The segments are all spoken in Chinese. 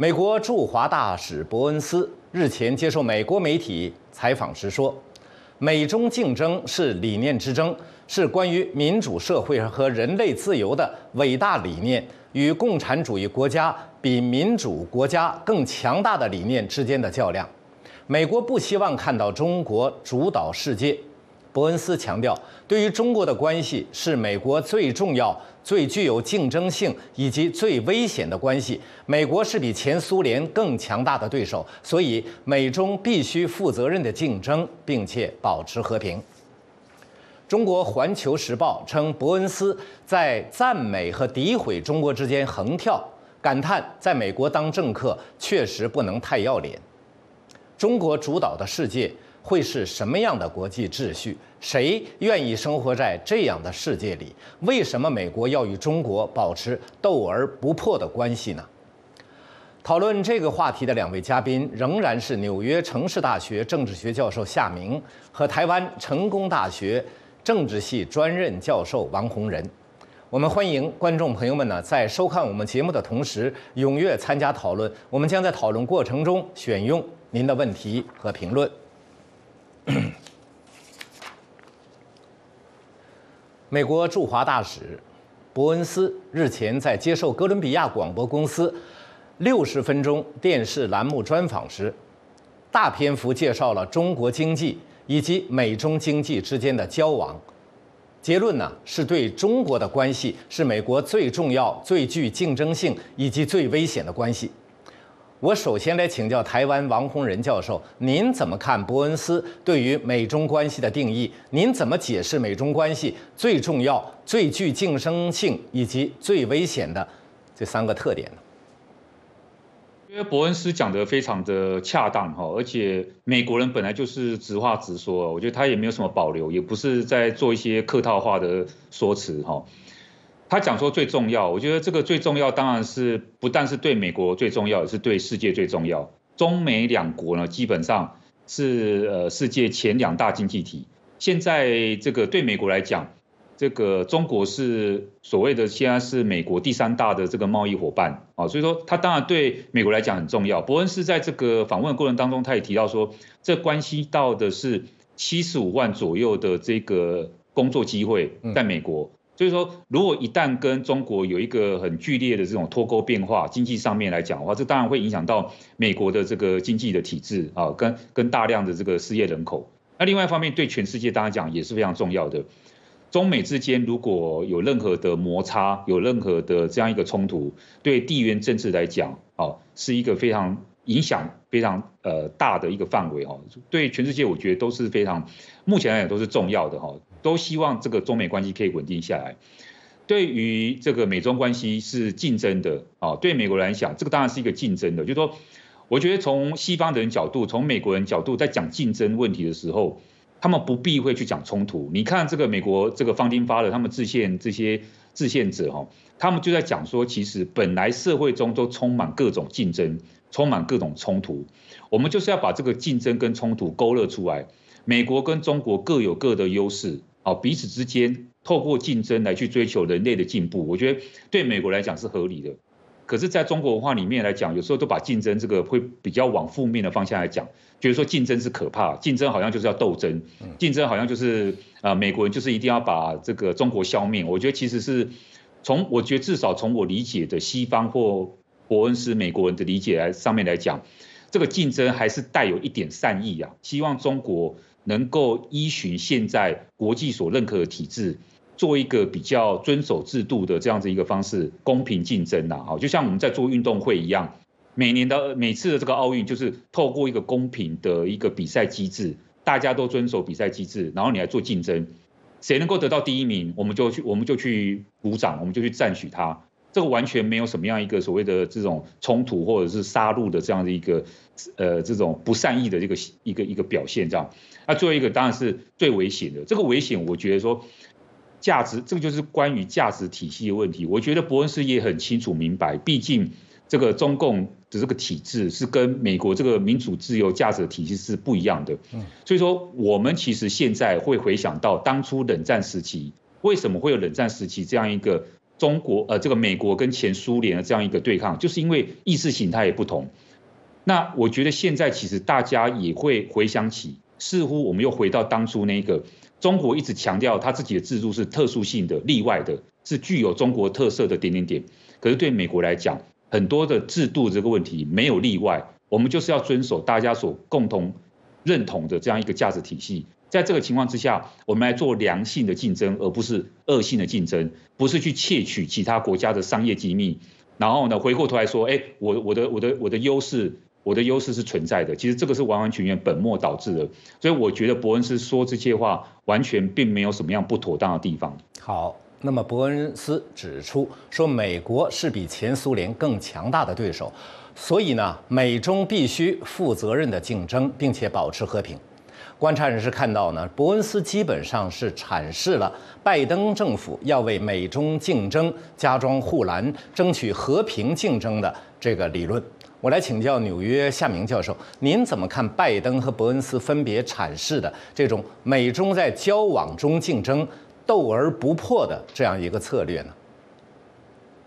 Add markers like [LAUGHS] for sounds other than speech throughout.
美国驻华大使伯恩斯日前接受美国媒体采访时说：“美中竞争是理念之争，是关于民主社会和人类自由的伟大理念与共产主义国家比民主国家更强大的理念之间的较量。美国不希望看到中国主导世界。”伯恩斯强调，对于中国的关系是美国最重要、最具有竞争性以及最危险的关系。美国是比前苏联更强大的对手，所以美中必须负责任的竞争，并且保持和平。中国《环球时报》称，伯恩斯在赞美和诋毁中国之间横跳，感叹在美国当政客确实不能太要脸。中国主导的世界。会是什么样的国际秩序？谁愿意生活在这样的世界里？为什么美国要与中国保持斗而不破的关系呢？讨论这个话题的两位嘉宾仍然是纽约城市大学政治学教授夏明和台湾成功大学政治系专任教授王洪仁。我们欢迎观众朋友们呢，在收看我们节目的同时踊跃参加讨论。我们将在讨论过程中选用您的问题和评论。[CLEARS THROAT] 美国驻华大使伯恩斯日前在接受哥伦比亚广播公司六十分钟电视栏目专访时，大篇幅介绍了中国经济以及美中经济之间的交往。结论呢，是对中国的关系是美国最重要、最具竞争性以及最危险的关系。我首先来请教台湾王洪仁教授，您怎么看伯恩斯对于美中关系的定义？您怎么解释美中关系最重要、最具竞争性以及最危险的这三个特点呢？因为伯恩斯讲的非常的恰当哈，而且美国人本来就是直话直说，我觉得他也没有什么保留，也不是在做一些客套化的说辞哈。他讲说最重要，我觉得这个最重要当然是不但是对美国最重要，也是对世界最重要。中美两国呢，基本上是呃世界前两大经济体。现在这个对美国来讲，这个中国是所谓的现在是美国第三大的这个贸易伙伴啊，所以说他当然对美国来讲很重要。伯恩斯在这个访问过程当中，他也提到说，这关系到的是七十五万左右的这个工作机会在美国。所以说，如果一旦跟中国有一个很剧烈的这种脱钩变化，经济上面来讲的话，这当然会影响到美国的这个经济的体制啊，跟跟大量的这个失业人口。那另外一方面，对全世界当然讲也是非常重要的。中美之间如果有任何的摩擦，有任何的这样一个冲突，对地缘政治来讲，啊，是一个非常影响非常呃大的一个范围哈。对全世界，我觉得都是非常目前来讲都是重要的哈。都希望这个中美关系可以稳定下来。对于这个美中关系是竞争的啊，对美国人来讲，这个当然是一个竞争的。就是说，我觉得从西方的人角度，从美国人角度，在讲竞争问题的时候，他们不避讳去讲冲突。你看这个美国这个方丁发的他们致宪这些致宪者哈，他们就在讲说，其实本来社会中都充满各种竞争，充满各种冲突，我们就是要把这个竞争跟冲突勾勒出来。美国跟中国各有各的优势。好，彼此之间透过竞争来去追求人类的进步，我觉得对美国来讲是合理的。可是，在中国文化里面来讲，有时候都把竞争这个会比较往负面的方向来讲，觉得说竞争是可怕，竞争好像就是要斗争，竞争好像就是啊，美国人就是一定要把这个中国消灭。我觉得其实是从我觉得至少从我理解的西方或伯恩斯美国人的理解来上面来讲，这个竞争还是带有一点善意啊，希望中国。能够依循现在国际所认可的体制，做一个比较遵守制度的这样子一个方式，公平竞争呐，好，就像我们在做运动会一样，每年的每次的这个奥运就是透过一个公平的一个比赛机制，大家都遵守比赛机制，然后你来做竞争，谁能够得到第一名，我们就去我们就去鼓掌，我们就去赞许他。这个完全没有什么样一个所谓的这种冲突或者是杀戮的这样的一个呃这种不善意的这个一个一个表现，这样。那最后一个当然是最危险的。这个危险，我觉得说价值，这个就是关于价值体系的问题。我觉得伯恩斯也很清楚明白，毕竟这个中共的这个体制是跟美国这个民主自由价值体系是不一样的。嗯。所以说，我们其实现在会回想到当初冷战时期，为什么会有冷战时期这样一个。中国呃这个美国跟前苏联的这样一个对抗，就是因为意识形态也不同。那我觉得现在其实大家也会回想起，似乎我们又回到当初那个中国一直强调他自己的制度是特殊性的、例外的，是具有中国特色的点点点。可是对美国来讲，很多的制度这个问题没有例外，我们就是要遵守大家所共同认同的这样一个价值体系。在这个情况之下，我们来做良性的竞争，而不是恶性的竞争，不是去窃取其他国家的商业机密，然后呢回过头来说，哎，我我的我的我的优势。我的优势是存在的，其实这个是完完全全本末倒置的，所以我觉得伯恩斯说这些话完全并没有什么样不妥当的地方。好，那么伯恩斯指出说，美国是比前苏联更强大的对手，所以呢，美中必须负责任的竞争，并且保持和平。观察人士看到呢，伯恩斯基本上是阐释了拜登政府要为美中竞争加装护栏，争取和平竞争的这个理论。我来请教纽约夏明教授，您怎么看拜登和伯恩斯分别阐释的这种美中在交往中竞争、斗而不破的这样一个策略呢？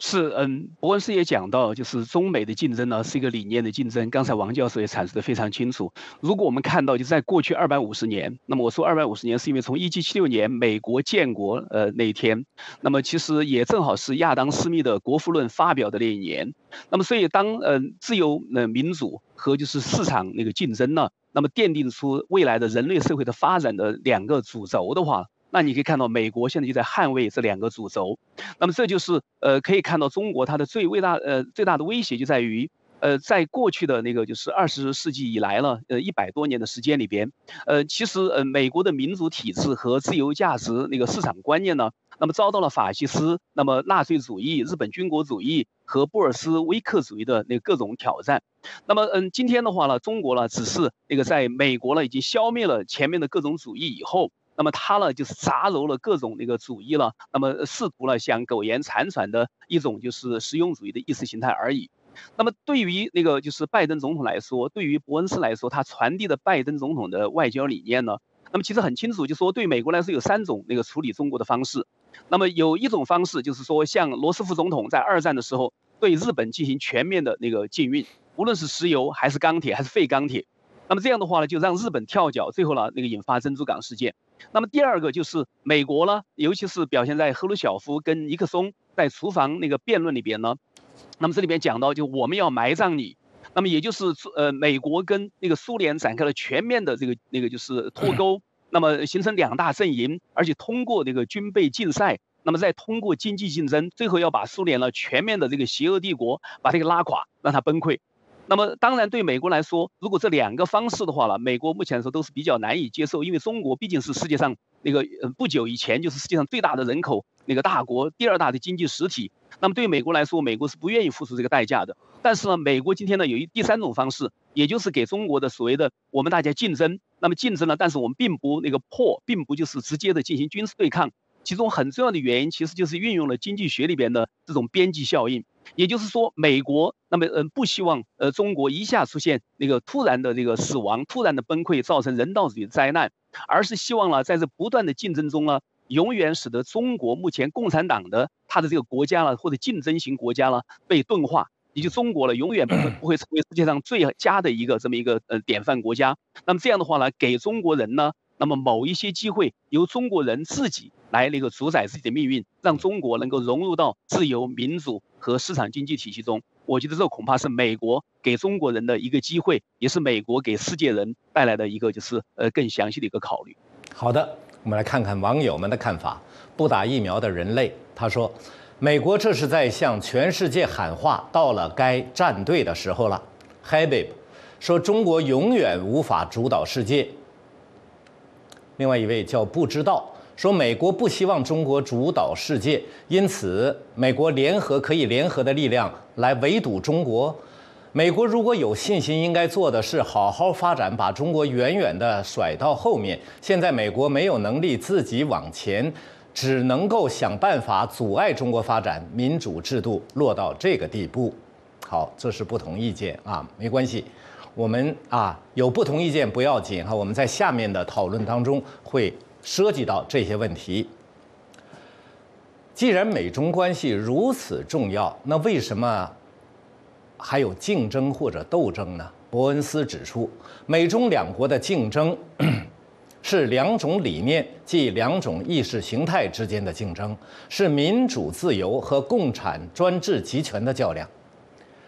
是，嗯，伯恩斯也讲到，就是中美的竞争呢是一个理念的竞争。刚才王教授也阐释的非常清楚。如果我们看到，就在过去二百五十年，那么我说二百五十年是因为从一七七六年美国建国呃那一天，那么其实也正好是亚当·斯密的《国富论》发表的那一年。那么所以当嗯自由、呃民主和就是市场那个竞争呢，那么奠定出未来的人类社会的发展的两个主轴的话。那你可以看到，美国现在就在捍卫这两个主轴。那么这就是呃，可以看到中国它的最伟大呃最大的威胁就在于，呃，在过去的那个就是二十世纪以来了，呃一百多年的时间里边，呃其实呃美国的民主体制和自由价值那个市场观念呢，那么遭到了法西斯、那么纳粹主义、日本军国主义和布尔斯维克主义的那各种挑战。那么嗯，今天的话呢，中国呢只是那个在美国呢已经消灭了前面的各种主义以后。那么他呢，就是杂糅了各种那个主义了，那么试图了想苟延残喘的一种就是实用主义的意识形态而已。那么对于那个就是拜登总统来说，对于伯恩斯来说，他传递的拜登总统的外交理念呢，那么其实很清楚，就说对美国来说有三种那个处理中国的方式。那么有一种方式就是说，像罗斯福总统在二战的时候对日本进行全面的那个禁运，无论是石油还是钢铁还是废钢铁。那么这样的话呢，就让日本跳脚，最后呢那个引发珍珠港事件。那么第二个就是美国呢，尤其是表现在赫鲁晓夫跟尼克松在厨房那个辩论里边呢，那么这里边讲到就我们要埋葬你，那么也就是呃美国跟那个苏联展开了全面的这个那个就是脱钩，那么形成两大阵营，而且通过这个军备竞赛，那么再通过经济竞争，最后要把苏联呢全面的这个邪恶帝国把这个拉垮，让它崩溃。那么当然，对美国来说，如果这两个方式的话了，美国目前来说都是比较难以接受，因为中国毕竟是世界上那个呃不久以前就是世界上最大的人口那个大国，第二大的经济实体。那么对美国来说，美国是不愿意付出这个代价的。但是呢，美国今天呢有一第三种方式，也就是给中国的所谓的我们大家竞争。那么竞争呢，但是我们并不那个破，并不就是直接的进行军事对抗。其中很重要的原因，其实就是运用了经济学里边的这种边际效应。也就是说，美国那么嗯不希望呃中国一下出现那个突然的这个死亡、突然的崩溃，造成人道主义灾难，而是希望呢在这不断的竞争中呢，永远使得中国目前共产党的它的这个国家呢或者竞争型国家呢被钝化，也就中国呢永远不会不会成为世界上最佳的一个这么一个呃典范国家。那么这样的话呢，给中国人呢。那么某一些机会由中国人自己来那个主宰自己的命运，让中国能够融入到自由民主和市场经济体系中，我觉得这恐怕是美国给中国人的一个机会，也是美国给世界人带来的一个就是呃更详细的一个考虑。好的，我们来看看网友们的看法。不打疫苗的人类，他说，美国这是在向全世界喊话，到了该站队的时候了。Habib 说，中国永远无法主导世界。另外一位叫不知道说，美国不希望中国主导世界，因此美国联合可以联合的力量来围堵中国。美国如果有信心，应该做的是好好发展，把中国远远地甩到后面。现在美国没有能力自己往前，只能够想办法阻碍中国发展，民主制度落到这个地步。好，这是不同意见啊，没关系。我们啊有不同意见不要紧哈，我们在下面的讨论当中会涉及到这些问题。既然美中关系如此重要，那为什么还有竞争或者斗争呢？伯恩斯指出，美中两国的竞争 [CLEARS THROAT] 是两种理念即两种意识形态之间的竞争，是民主自由和共产专制集权的较量。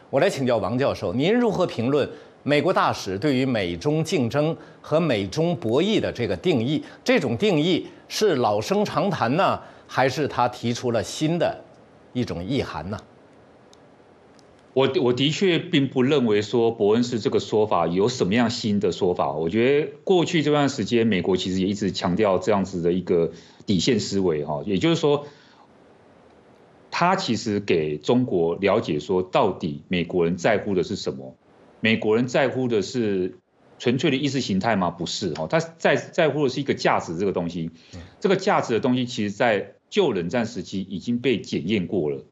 我来请教王教授，您如何评论美国大使对于美中竞争和美中博弈的这个定义？这种定义是老生常谈呢？还是他提出了新的一种意涵呢？我我的确并不认为说伯恩斯这个说法有什么样新的说法。我觉得过去这段时间，美国其实也一直强调这样子的一个底线思维哈，也就是说，他其实给中国了解说，到底美国人在乎的是什么？美国人在乎的是纯粹的意识形态吗？不是哈，他在在乎的是一个价值这个东西。这个价值的东西，其实在旧冷战时期已经被检验过了，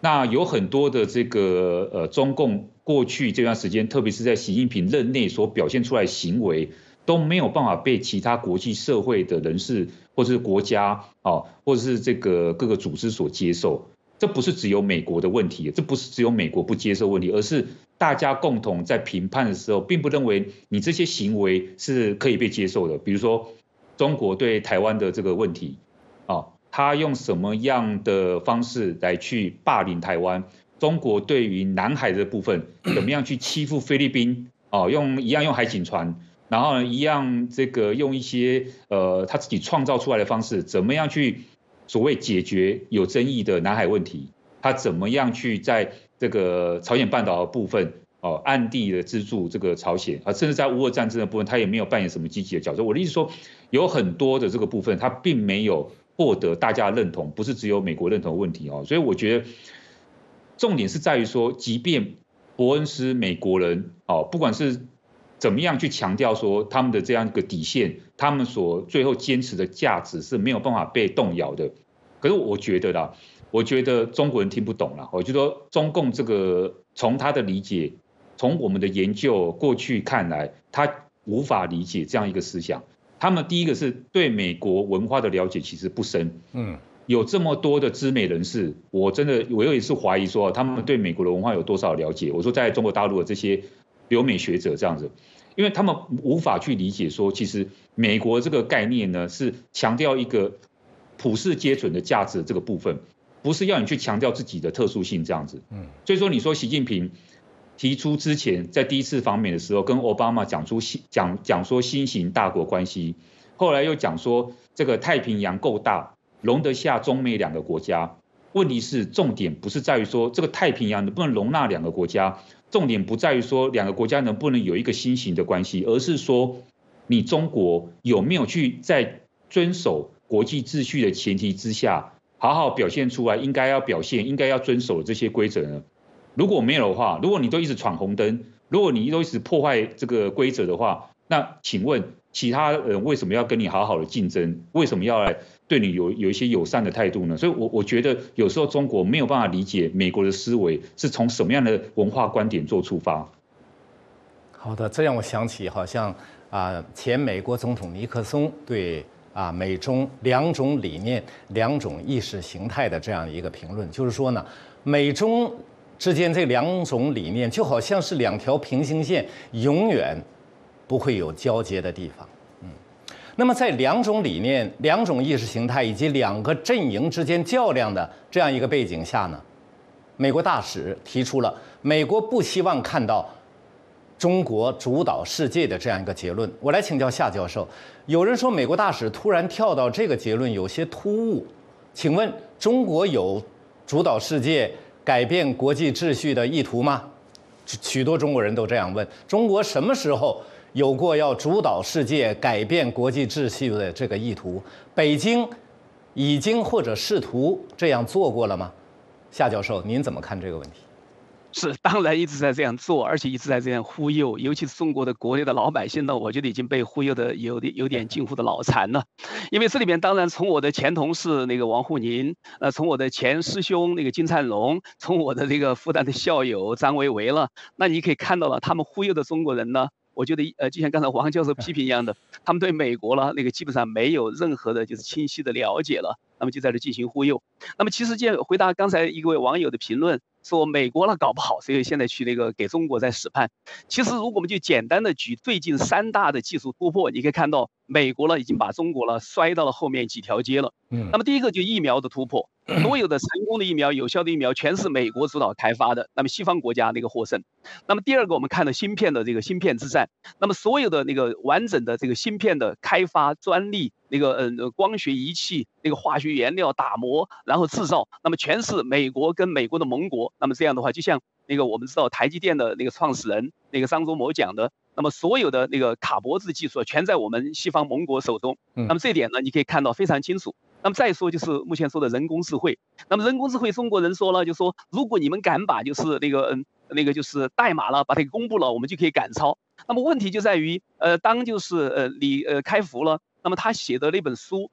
那有很多的这个呃中共过去这段时间，特别是在习近平任内所表现出来行为，都没有办法被其他国际社会的人士或者是国家啊，或者是这个各个组织所接受。这不是只有美国的问题，这不是只有美国不接受问题，而是大家共同在评判的时候，并不认为你这些行为是可以被接受的。比如说中国对台湾的这个问题啊。他用什么样的方式来去霸凌台湾？中国对于南海的部分，怎么样去欺负菲律宾？哦，用一样用海警船，然后一样这个用一些呃他自己创造出来的方式，怎么样去所谓解决有争议的南海问题？他怎么样去在这个朝鲜半岛的部分哦暗地的资助这个朝鲜？啊，甚至在乌俄战争的部分，他也没有扮演什么积极的角色。我的意思说，有很多的这个部分，他并没有。获得大家认同，不是只有美国认同问题哦，所以我觉得重点是在于说，即便伯恩斯美国人哦，不管是怎么样去强调说他们的这样一个底线，他们所最后坚持的价值是没有办法被动摇的。可是我觉得啦，我觉得中国人听不懂了。我就说中共这个从他的理解，从我们的研究过去看来，他无法理解这样一个思想。他们第一个是对美国文化的了解其实不深，嗯，有这么多的知美人士，我真的我有一次怀疑说他们对美国的文化有多少了解？我说在中国大陆的这些留美学者这样子，因为他们无法去理解说，其实美国这个概念呢是强调一个普世皆准的价值这个部分，不是要你去强调自己的特殊性这样子，嗯，所以说你说习近平。提出之前在第一次访美的时候，跟奥巴马讲出新讲讲说新型大国关系，后来又讲说这个太平洋够大，容得下中美两个国家。问题是重点不是在于说这个太平洋能不能容纳两个国家，重点不在于说两个国家能不能有一个新型的关系，而是说你中国有没有去在遵守国际秩序的前提之下，好好表现出来应该要表现、应该要遵守的这些规则呢？如果没有的话，如果你都一直闯红灯，如果你都一直破坏这个规则的话，那请问其他人为什么要跟你好好的竞争？为什么要来对你有有一些友善的态度呢？所以，我我觉得有时候中国没有办法理解美国的思维是从什么样的文化观点做出发。好的，这让我想起好像啊，前美国总统尼克松对啊美中两种理念、两种意识形态的这样一个评论，就是说呢，美中。之间这两种理念就好像是两条平行线，永远不会有交接的地方。嗯，那么在两种理念、两种意识形态以及两个阵营之间较量的这样一个背景下呢，美国大使提出了美国不希望看到中国主导世界的这样一个结论。我来请教夏教授，有人说美国大使突然跳到这个结论有些突兀，请问中国有主导世界？改变国际秩序的意图吗？许多中国人都这样问：中国什么时候有过要主导世界、改变国际秩序的这个意图？北京已经或者试图这样做过了吗？夏教授，您怎么看这个问题？是，当然一直在这样做，而且一直在这样忽悠，尤其是中国的国内的老百姓呢，我觉得已经被忽悠的有点有点近乎的脑残了。[LAUGHS] 因为这里面当然从我的前同事那个王沪宁，呃，从我的前师兄那个金灿荣，从我的这个复旦的校友张维维了，那你可以看到了，他们忽悠的中国人呢，我觉得呃，就像刚才王教授 [LAUGHS] 批评一样的，他们对美国了那个基本上没有任何的就是清晰的了解了，那么就在这进行忽悠。那么其实这回答刚才一位网友的评论。说美国了搞不好，所以现在去那个给中国在使绊。其实如果我们就简单的举最近三大的技术突破，你可以看到美国呢已经把中国呢摔到了后面几条街了。嗯，那么第一个就疫苗的突破，所有的成功的疫苗、有效的疫苗全是美国主导开发的，那么西方国家那个获胜。那么第二个，我们看到芯片的这个芯片之战，那么所有的那个完整的这个芯片的开发专利。那个呃光学仪器，那个化学原料打磨，然后制造，那么全是美国跟美国的盟国。那么这样的话，就像那个我们知道台积电的那个创始人那个张忠谋讲的，那么所有的那个卡脖子技术全在我们西方盟国手中。那么这点呢，你可以看到非常清楚。那么再说就是目前说的人工智慧。那么人工智慧，中国人说了，就说如果你们敢把就是那个嗯那个就是代码了，把它给公布了，我们就可以赶超。那么问题就在于，呃，当就是呃李呃开服了。那么他写的那本书，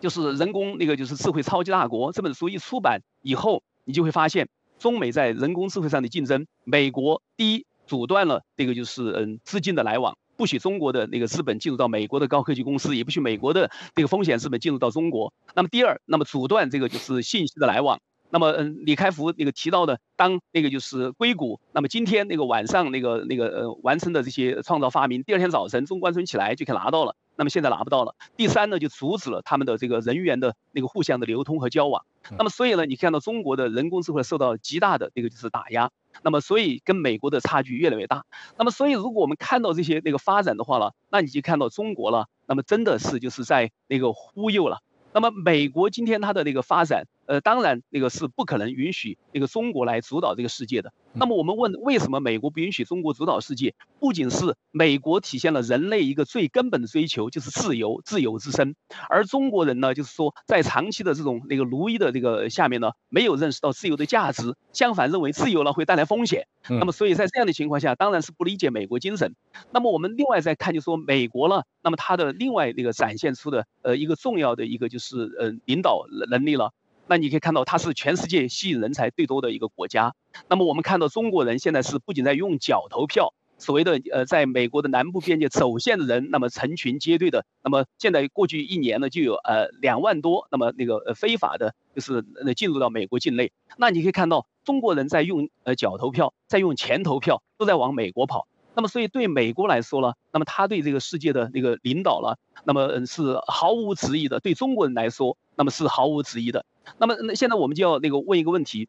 就是人工那个就是智慧超级大国这本书一出版以后，你就会发现中美在人工智慧上的竞争。美国第一阻断了这个就是嗯资金的来往，不许中国的那个资本进入到美国的高科技公司，也不许美国的这个风险资本进入到中国。那么第二，那么阻断这个就是信息的来往。那么，嗯，李开复那个提到的，当那个就是硅谷，那么今天那个晚上那个那个呃完成的这些创造发明，第二天早晨中关村起来就可以拿到了。那么现在拿不到了。第三呢，就阻止了他们的这个人员的那个互相的流通和交往。那么所以呢，你看到中国的人工智慧受到极大的那个就是打压。那么所以跟美国的差距越来越大。那么所以如果我们看到这些那个发展的话了，那你就看到中国了，那么真的是就是在那个忽悠了。那么美国今天它的那个发展。呃，当然，那个是不可能允许那个中国来主导这个世界的。那么我们问，为什么美国不允许中国主导世界？不仅是美国体现了人类一个最根本的追求，就是自由，自由之身。而中国人呢，就是说在长期的这种那个奴役的这个下面呢，没有认识到自由的价值，相反认为自由呢会带来风险。那么所以在这样的情况下，当然是不理解美国精神。那么我们另外再看，就说美国了，那么它的另外那个展现出的呃一个重要的一个就是呃领导能力了。那你可以看到，它是全世界吸引人才最多的一个国家。那么我们看到中国人现在是不仅在用脚投票，所谓的呃，在美国的南部边界走线的人，那么成群结队的。那么现在过去一年呢，就有呃两万多，那么那个呃非法的，就是呃进入到美国境内。那你可以看到，中国人在用呃脚投票，在用钱投票，都在往美国跑。那么所以对美国来说呢，那么他对这个世界的那个领导了，那么是毫无质疑的。对中国人来说，那么是毫无质疑的。那么，那现在我们就要那个问一个问题，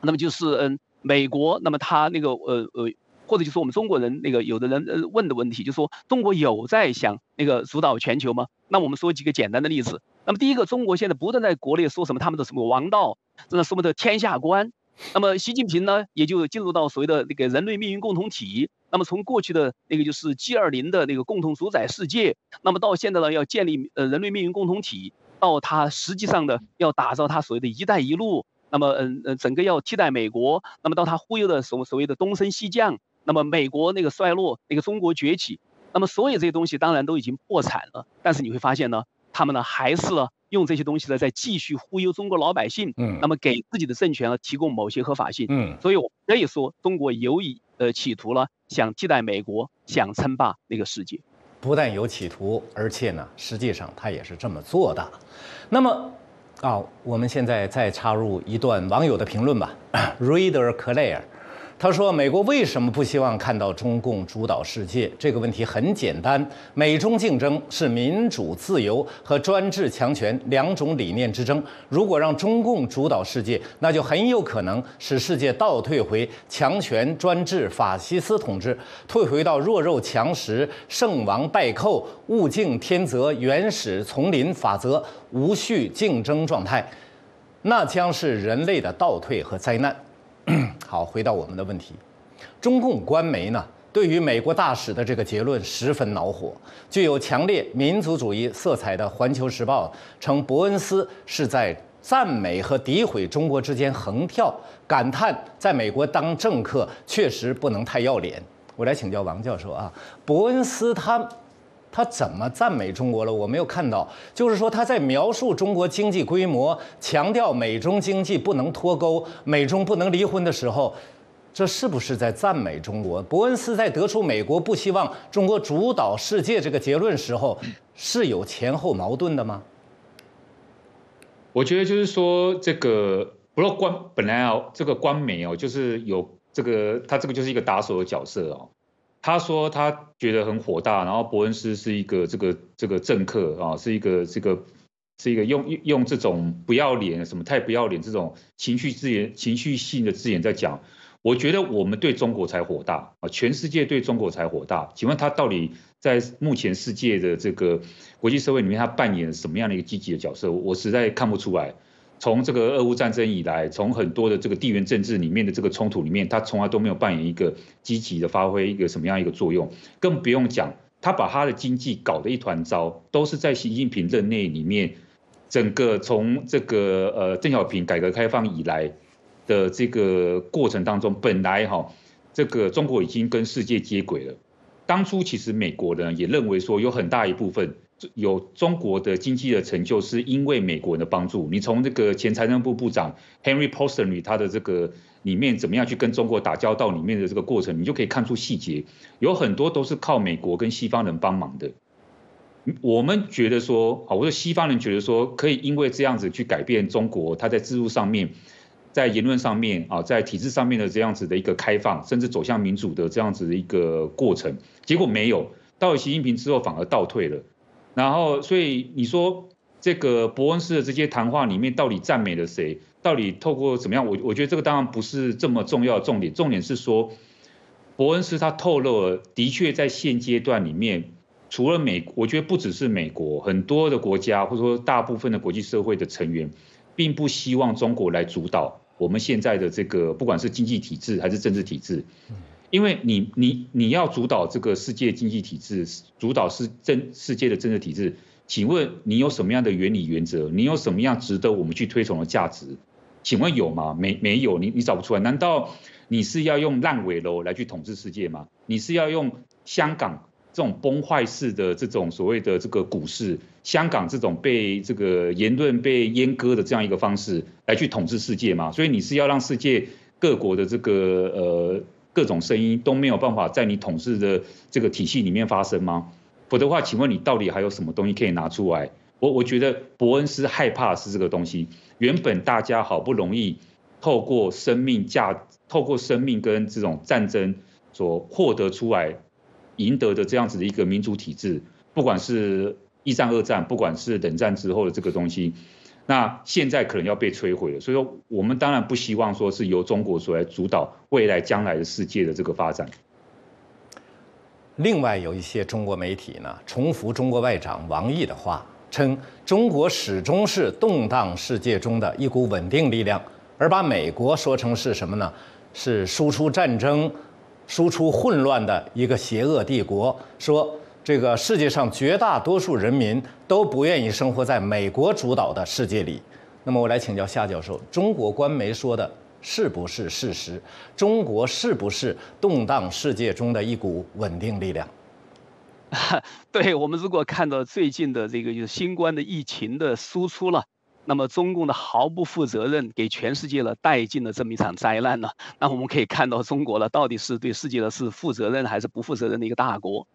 那么就是嗯，美国，那么他那个呃呃，或者就是我们中国人那个有的人呃问的问题，就说中国有在想那个主导全球吗？那我们说几个简单的例子。那么第一个，中国现在不断在国内说什么他们的什么王道，这个什么的天下观。那么习近平呢，也就进入到所谓的那个人类命运共同体。那么从过去的那个就是 G 二零的那个共同主宰世界，那么到现在呢，要建立呃人类命运共同体。到它实际上的要打造它所谓的一带一路，那么嗯嗯，整个要替代美国，那么到它忽悠的所所谓的东升西降，那么美国那个衰落，那个中国崛起，那么所有这些东西当然都已经破产了，但是你会发现呢，他们呢还是呢用这些东西呢在继续忽悠中国老百姓，嗯，那么给自己的政权呢提供某些合法性，嗯，所以我可以说中国有意呃企图呢想替代美国，想称霸那个世界。不但有企图，而且呢，实际上他也是这么做的。那么，啊，我们现在再插入一段网友的评论吧，[CLEARS THROAT] Reader Claire。他说：“美国为什么不希望看到中共主导世界？这个问题很简单，美中竞争是民主自由和专制强权两种理念之争。如果让中共主导世界，那就很有可能使世界倒退回强权专制法西斯统治，退回到弱肉强食、胜王败寇、物竞天择、原始丛林法则、无序竞争状态，那将是人类的倒退和灾难。” [CLEARS THROAT] 好，回到我们的问题，中共官媒呢对于美国大使的这个结论十分恼火。具有强烈民族主义色彩的《环球时报》称，伯恩斯是在赞美和诋毁中国之间横跳，感叹在美国当政客确实不能太要脸。我来请教王教授啊，伯恩斯他。他怎么赞美中国了？我没有看到。就是说，他在描述中国经济规模，强调美中经济不能脱钩，美中不能离婚的时候，这是不是在赞美中国？伯恩斯在得出美国不希望中国主导世界这个结论时候，是有前后矛盾的吗？我觉得就是说，这个不过官本来啊，这个官媒哦，就是有这个他这个就是一个打手的角色哦。他说他觉得很火大，然后伯恩斯是一个这个这个政客啊，是一个这个是一个用用这种不要脸什么太不要脸这种情绪字眼、情绪性的字眼在讲。我觉得我们对中国才火大啊，全世界对中国才火大。请问他到底在目前世界的这个国际社会里面，他扮演什么样的一个积极的角色？我实在看不出来。从这个俄乌战争以来，从很多的这个地缘政治里面的这个冲突里面，他从来都没有扮演一个积极的发挥一个什么样一个作用。更不用讲，他把他的经济搞得一团糟，都是在习近平任内里面，整个从这个呃邓小平改革开放以来。的这个过程当中，本来哈，这个中国已经跟世界接轨了。当初其实美国人也认为说，有很大一部分有中国的经济的成就，是因为美国人的帮助。你从这个前财政部部长 Henry Paulson 他的这个里面怎么样去跟中国打交道里面的这个过程，你就可以看出细节，有很多都是靠美国跟西方人帮忙的。我们觉得说，啊，我说西方人觉得说，可以因为这样子去改变中国，他在制度上面。在言论上面啊，在体制上面的这样子的一个开放，甚至走向民主的这样子的一个过程，结果没有，到了习近平之后反而倒退了。然后，所以你说这个伯恩斯的这些谈话里面到底赞美了谁？到底透过怎么样？我我觉得这个当然不是这么重要的重点，重点是说伯恩斯他透露了，的确在现阶段里面，除了美，我觉得不只是美国，很多的国家或者说大部分的国际社会的成员，并不希望中国来主导。我们现在的这个不管是经济体制还是政治体制，因为你你你要主导这个世界经济体制，主导世政世界的政治体制，请问你有什么样的原理原则？你有什么样值得我们去推崇的价值？请问有吗？没没有？你你找不出来？难道你是要用烂尾楼来去统治世界吗？你是要用香港？这种崩坏式的这种所谓的这个股市，香港这种被这个言论被阉割的这样一个方式来去统治世界吗？所以你是要让世界各国的这个呃各种声音都没有办法在你统治的这个体系里面发生吗？否则的话，请问你到底还有什么东西可以拿出来？我我觉得伯恩斯害怕是这个东西。原本大家好不容易透过生命价，透过生命跟这种战争所获得出来。赢得的这样子的一个民主体制，不管是一战、二战，不管是冷战之后的这个东西，那现在可能要被摧毁了。所以说，我们当然不希望说是由中国所来主导未来将来的世界的这个发展。另外，有一些中国媒体呢，重复中国外长王毅的话，称中国始终是动荡世界中的一股稳定力量，而把美国说成是什么呢？是输出战争。输出混乱的一个邪恶帝国，说这个世界上绝大多数人民都不愿意生活在美国主导的世界里。那么我来请教夏教授，中国官媒说的是不是事实？中国是不是动荡世界中的一股稳定力量？[LAUGHS] 对我们如果看到最近的这个就是新冠的疫情的输出了。那么中共的毫不负责任，给全世界了带进了这么一场灾难呢？那我们可以看到，中国呢到底是对世界的是负责任还是不负责任的一个大国？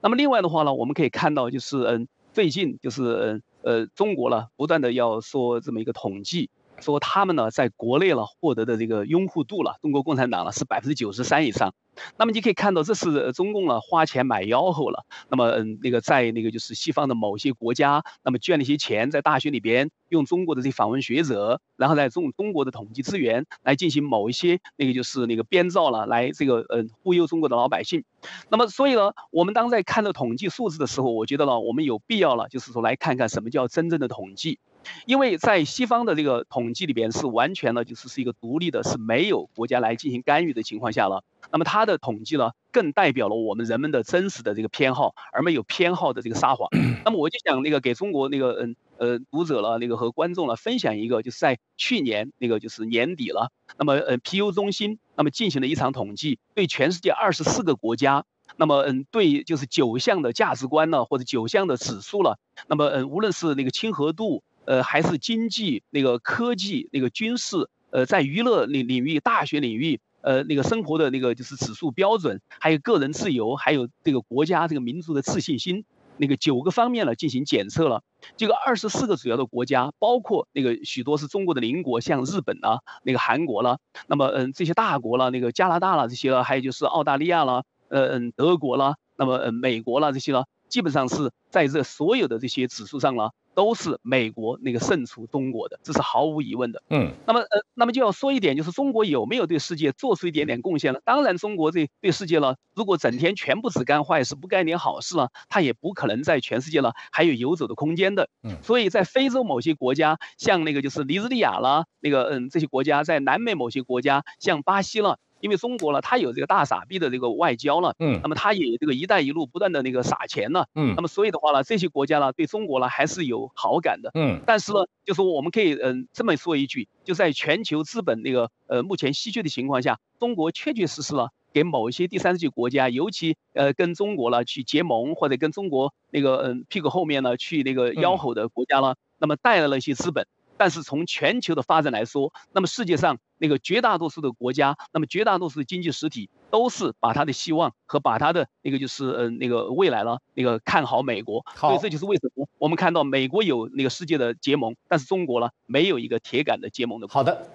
那么另外的话呢，我们可以看到，就是嗯，最近就是嗯呃，中国呢不断的要说这么一个统计。说他们呢，在国内了获得的这个拥护度了，中国共产党呢是百分之九十三以上。那么你可以看到，这是中共呢花钱买吆喝了。那么嗯，那个在那个就是西方的某些国家，那么捐了一些钱，在大学里边用中国的这些访问学者，然后再用中国的统计资源来进行某一些那个就是那个编造了，来这个嗯忽悠中国的老百姓。那么所以呢，我们当在看到统计数字的时候，我觉得呢，我们有必要了，就是说来看看什么叫真正的统计。因为在西方的这个统计里边是完全呢，就是是一个独立的，是没有国家来进行干预的情况下了。那么它的统计呢，更代表了我们人们的真实的这个偏好，而没有偏好的这个撒谎。[CLEARS THROAT] 那么我就想那个给中国那个嗯呃读者了那个和观众了分享一个，就是在去年那个就是年底了，那么呃 PU 中心那么进行了一场统计，对全世界二十四个国家，那么嗯对就是九项的价值观呢或者九项的指数了，那么嗯无论是那个亲和度。呃，还是经济那个科技那个军事，呃，在娱乐领领域、大学领域，呃那个生活的那个就是指数标准，还有个人自由，还有这个国家这个民族的自信心。那个九个方面呢进行检测了，这个二十四个主要的国家，包括那个许多是中国的邻国，像日本啊，那个韩国了，那么嗯这些大国了，那个加拿大了这些了，还有就是澳大利亚了，呃嗯德国了，那么嗯美国了这些了，基本上是在这所有的这些指数上了。都是美国那个胜出中国的，这是毫无疑问的。嗯，那么呃，那么就要说一点，就是中国有没有对世界做出一点点贡献呢？当然，中国这对世界呢，如果整天全部只干坏事，不干点好事呢，它也不可能在全世界呢还有游走的空间的。嗯，所以在非洲某些国家，像那个就是尼日利亚啦，那个嗯这些国家，在南美某些国家，像巴西了。因为中国呢，它有这个大傻逼的这个外交了，嗯，那么它也有这个“一带一路”不断的那个撒钱了，嗯，那么所以的话呢，这些国家呢对中国呢还是有好感的，嗯，但是呢，就是我们可以嗯这么说一句，就在全球资本那个呃目前稀缺的情况下，中国确确实实呢给某一些第三世界国家，尤其呃跟中国呢去结盟或者跟中国那个嗯屁股后面呢去那个吆喝的国家呢，那么带来了一些资本。但是从全球的发展来说，那么世界上那个绝大多数的国家，那么绝大多数的经济实体都是把他的希望和把他的那个就是呃那个未来了那个看好美国，所以这就是为什么我们看到美国有那个世界的结盟，但是中国呢没有一个铁杆的结盟的。好的。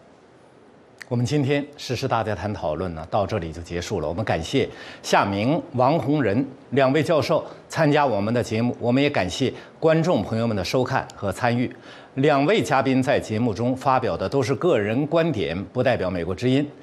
我们今天时事大家谈讨论呢，到这里就结束了。我们感谢夏明、王洪仁两位教授参加我们的节目，我们也感谢观众朋友们的收看和参与。两位嘉宾在节目中发表的都是个人观点，不代表美国之音。